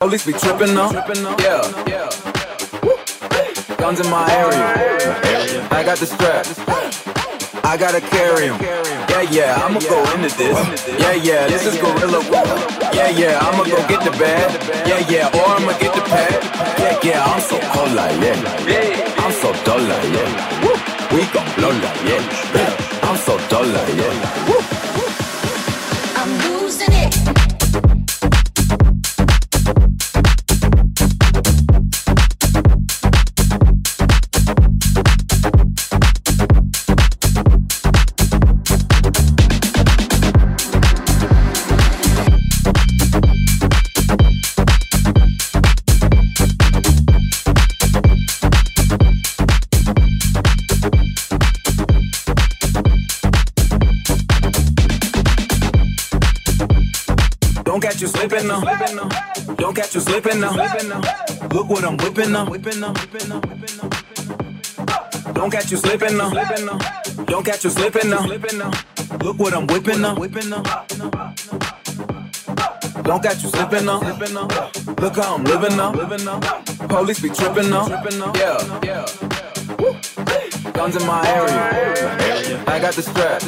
Police be tripping up. Yeah. Guns in my area. I got the strap. I gotta carry him. Yeah, yeah, I'ma go into this. Yeah, yeah, this is gorilla. Yeah, yeah, I'ma go get the bag. Yeah, yeah, or I'ma get the pack. Yeah, yeah, I'm so cold like yeah. I'm so dull like yeah. We gon' blow like yeah. I'm so dull like yeah. Slipping now. Look what I'm whipping now. Don't catch you slipping now. Don't catch you slipping now. Look what I'm whipping now. Don't catch you slipping now. Look how I'm living now. Police be tripping now. Yeah. Guns in my area. I got the strap.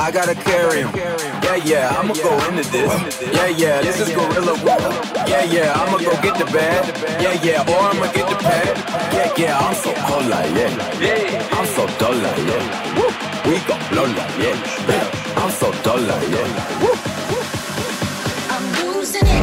I gotta carry him. Yeah, yeah, I'ma go into this. Yeah, yeah, this is gorilla. Yeah, yeah, I'ma go get the bag. Yeah, yeah, or I'ma get the pad. Yeah, yeah, I'm so cold like yeah. I'm so dull like yeah. We go blow like yeah. I'm so dull like yeah. I'm losing it.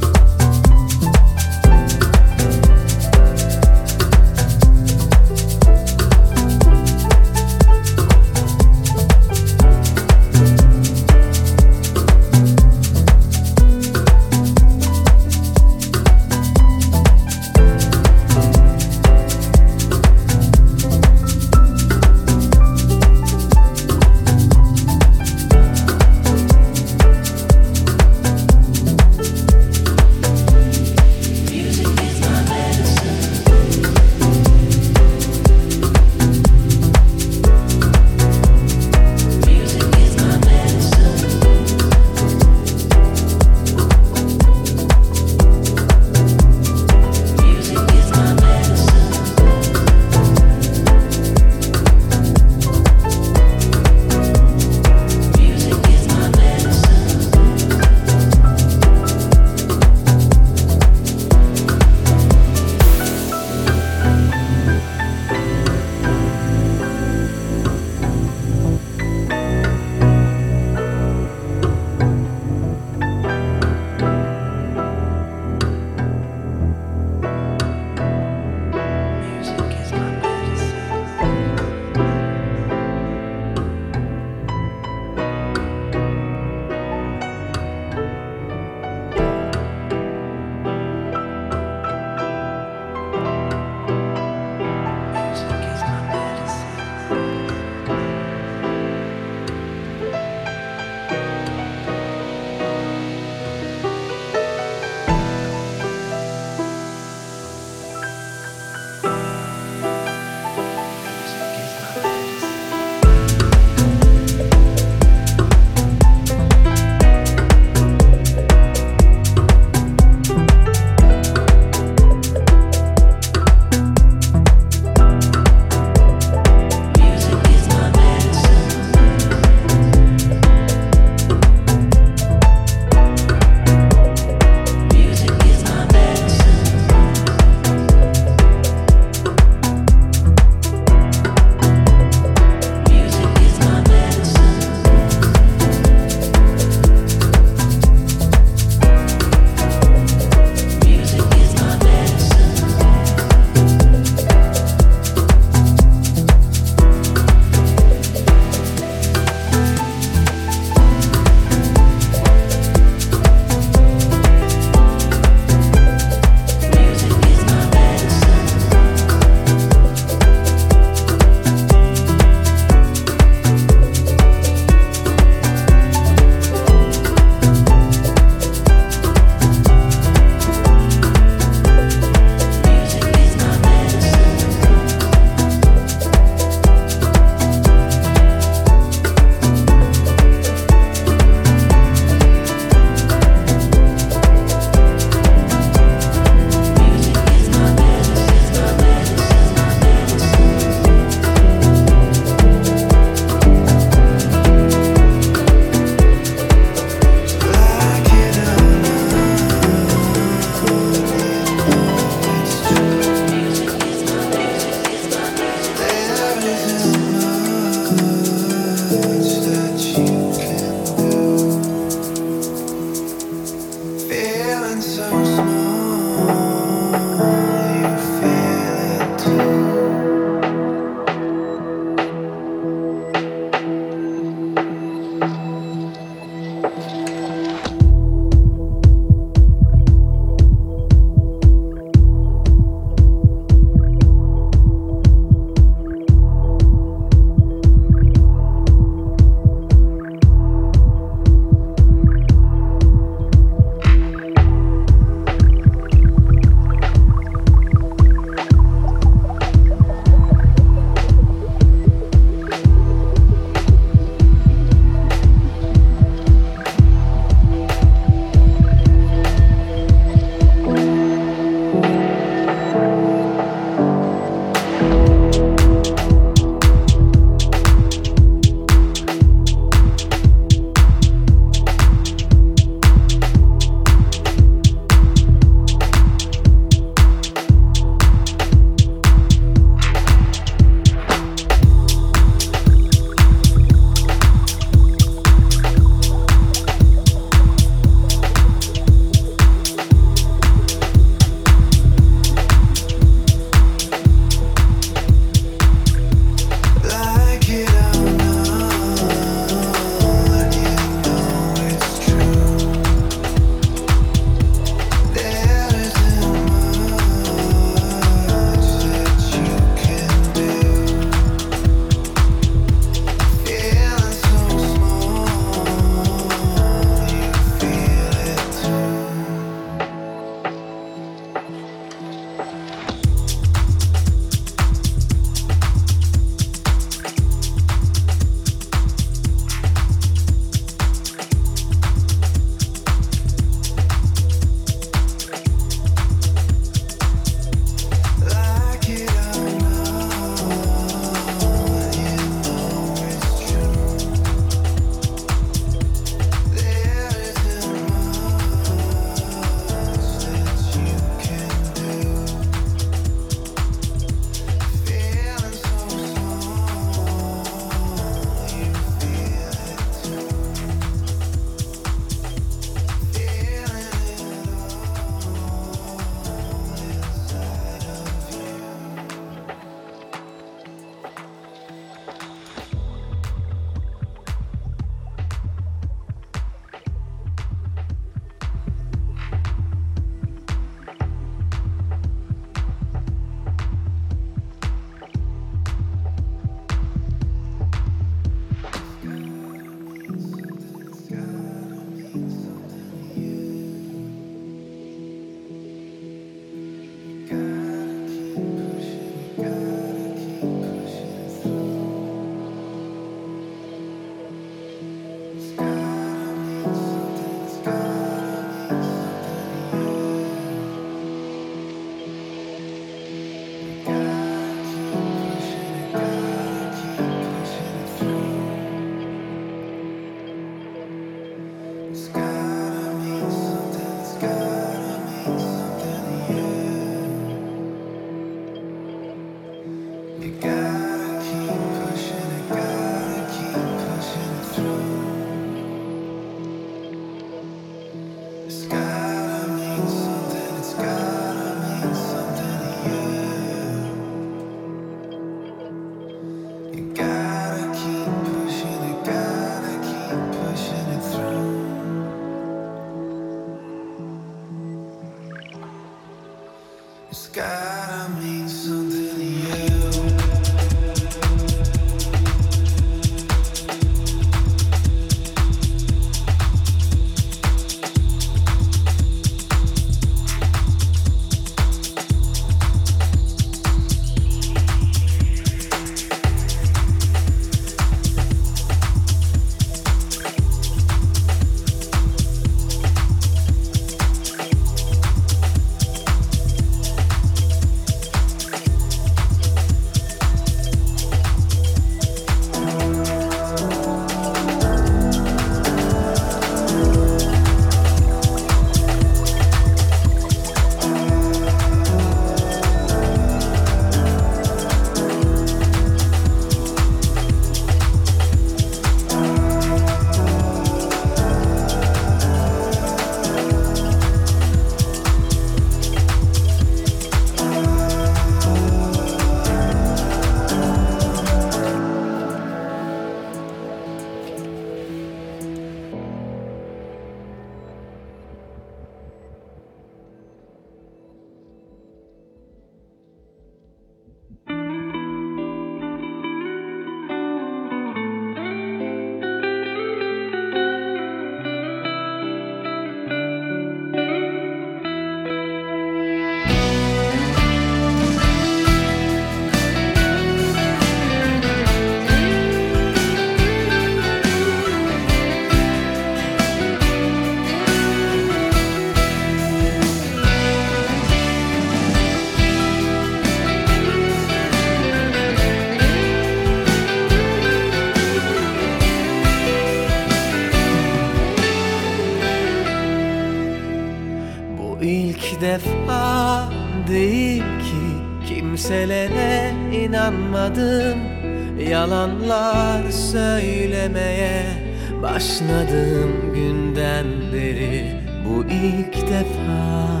Başladım günden beri Bu ilk defa.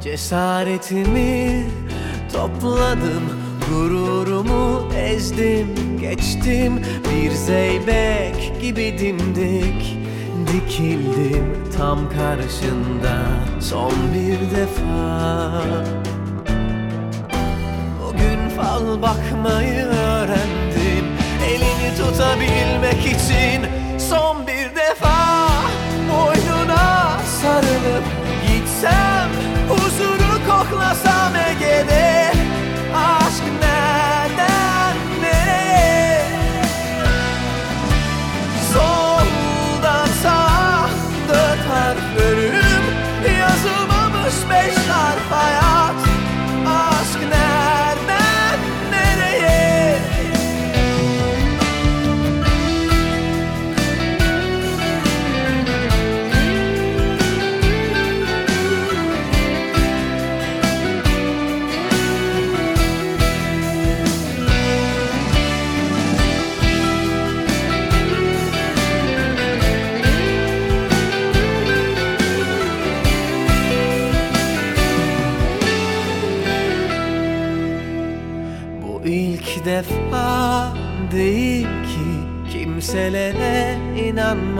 Cesaretimi topladım Gururumu ezdim geçtim. Bir zeybek gibi dimdik Dikildim tam karşında son bir defa. Bugün fal bakmayı öğrendim tutabilmek için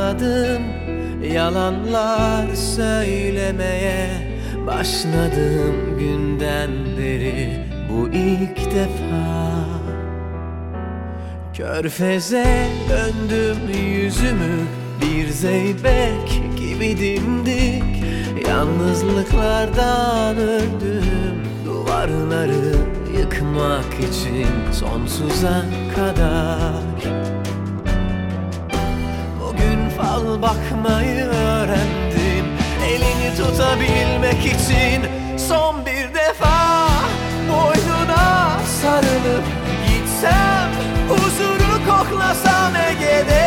inanmadım Yalanlar söylemeye. Başladım günden beri Bu ilk defa. Körfeze döndüm yüzümü Bir zeybek gibi dimdik. Yalnızlıklardan öldüm Duvarları yıkmak için sonsuza kadar tutabilmek için son bir defa Boynuna sarılıp gitsem Huzuru koklasam Ege'de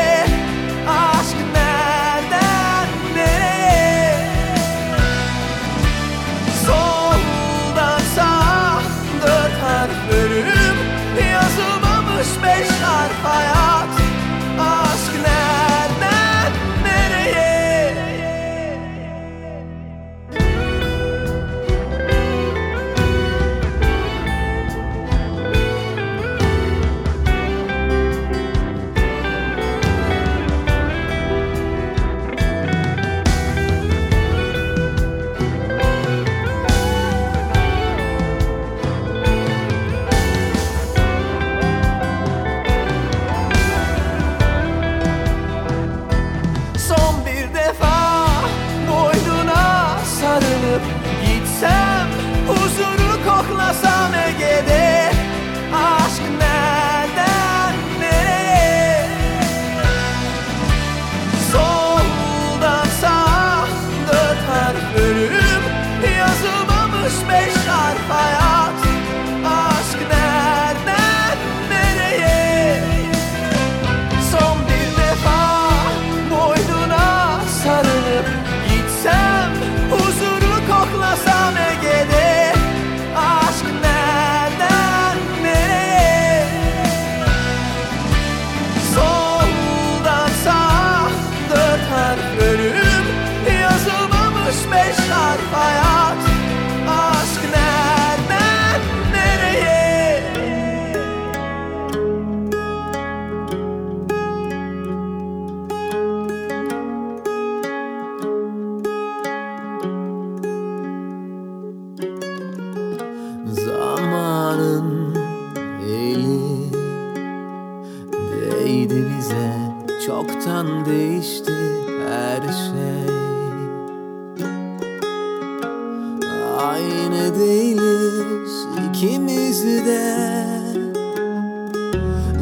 ikimiz de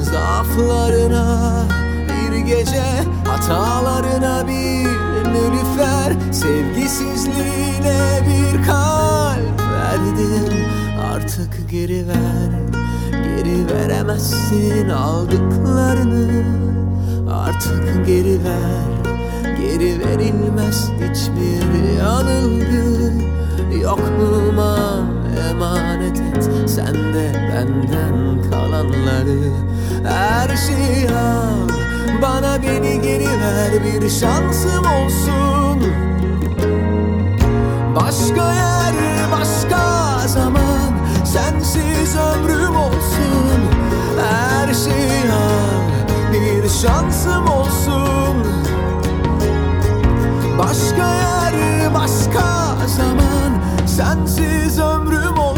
Zaaflarına bir gece Hatalarına bir nülüfer Sevgisizliğine bir kalp verdim Artık geri ver Geri veremezsin aldıklarını. Artık geri ver Geri verilmez hiçbir yanılgı Yokluğuma emanet et. Sen de benden kalanları. Her şeyi al. Bana beni geri ver. Bir şansım olsun. Başka yer, başka zaman. Sensiz ömrüm olsun. Her şeyi al. Bir şansım olsun. Başka yer, başka zaman Sensiz ömrüm olsun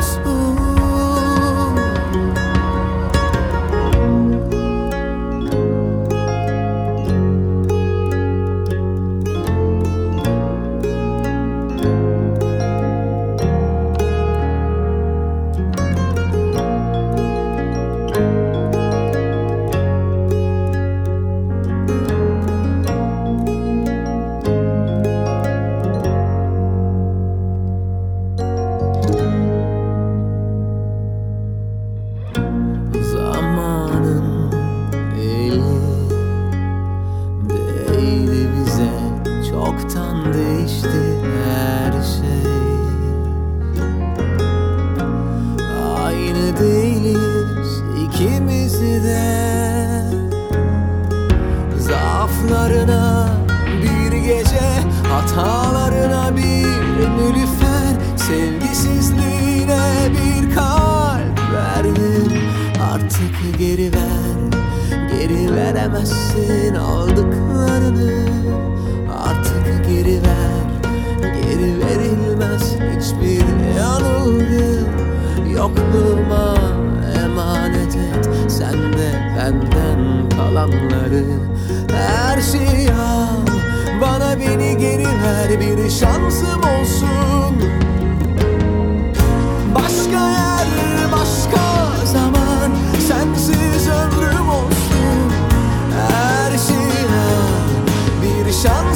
Sevgisizliğine bir kalp verdim Artık geri ver Geri veremezsin aldıklarını. Artık geri ver Geri verilmez hiçbir yanılgı Yokluğuma emanet et Sen de benden kalanları. Her şeyi al bana beni geri ver bir şansım olsun. başka zaman. Sensiz ömrüm olsun. Her şeyine bir şans.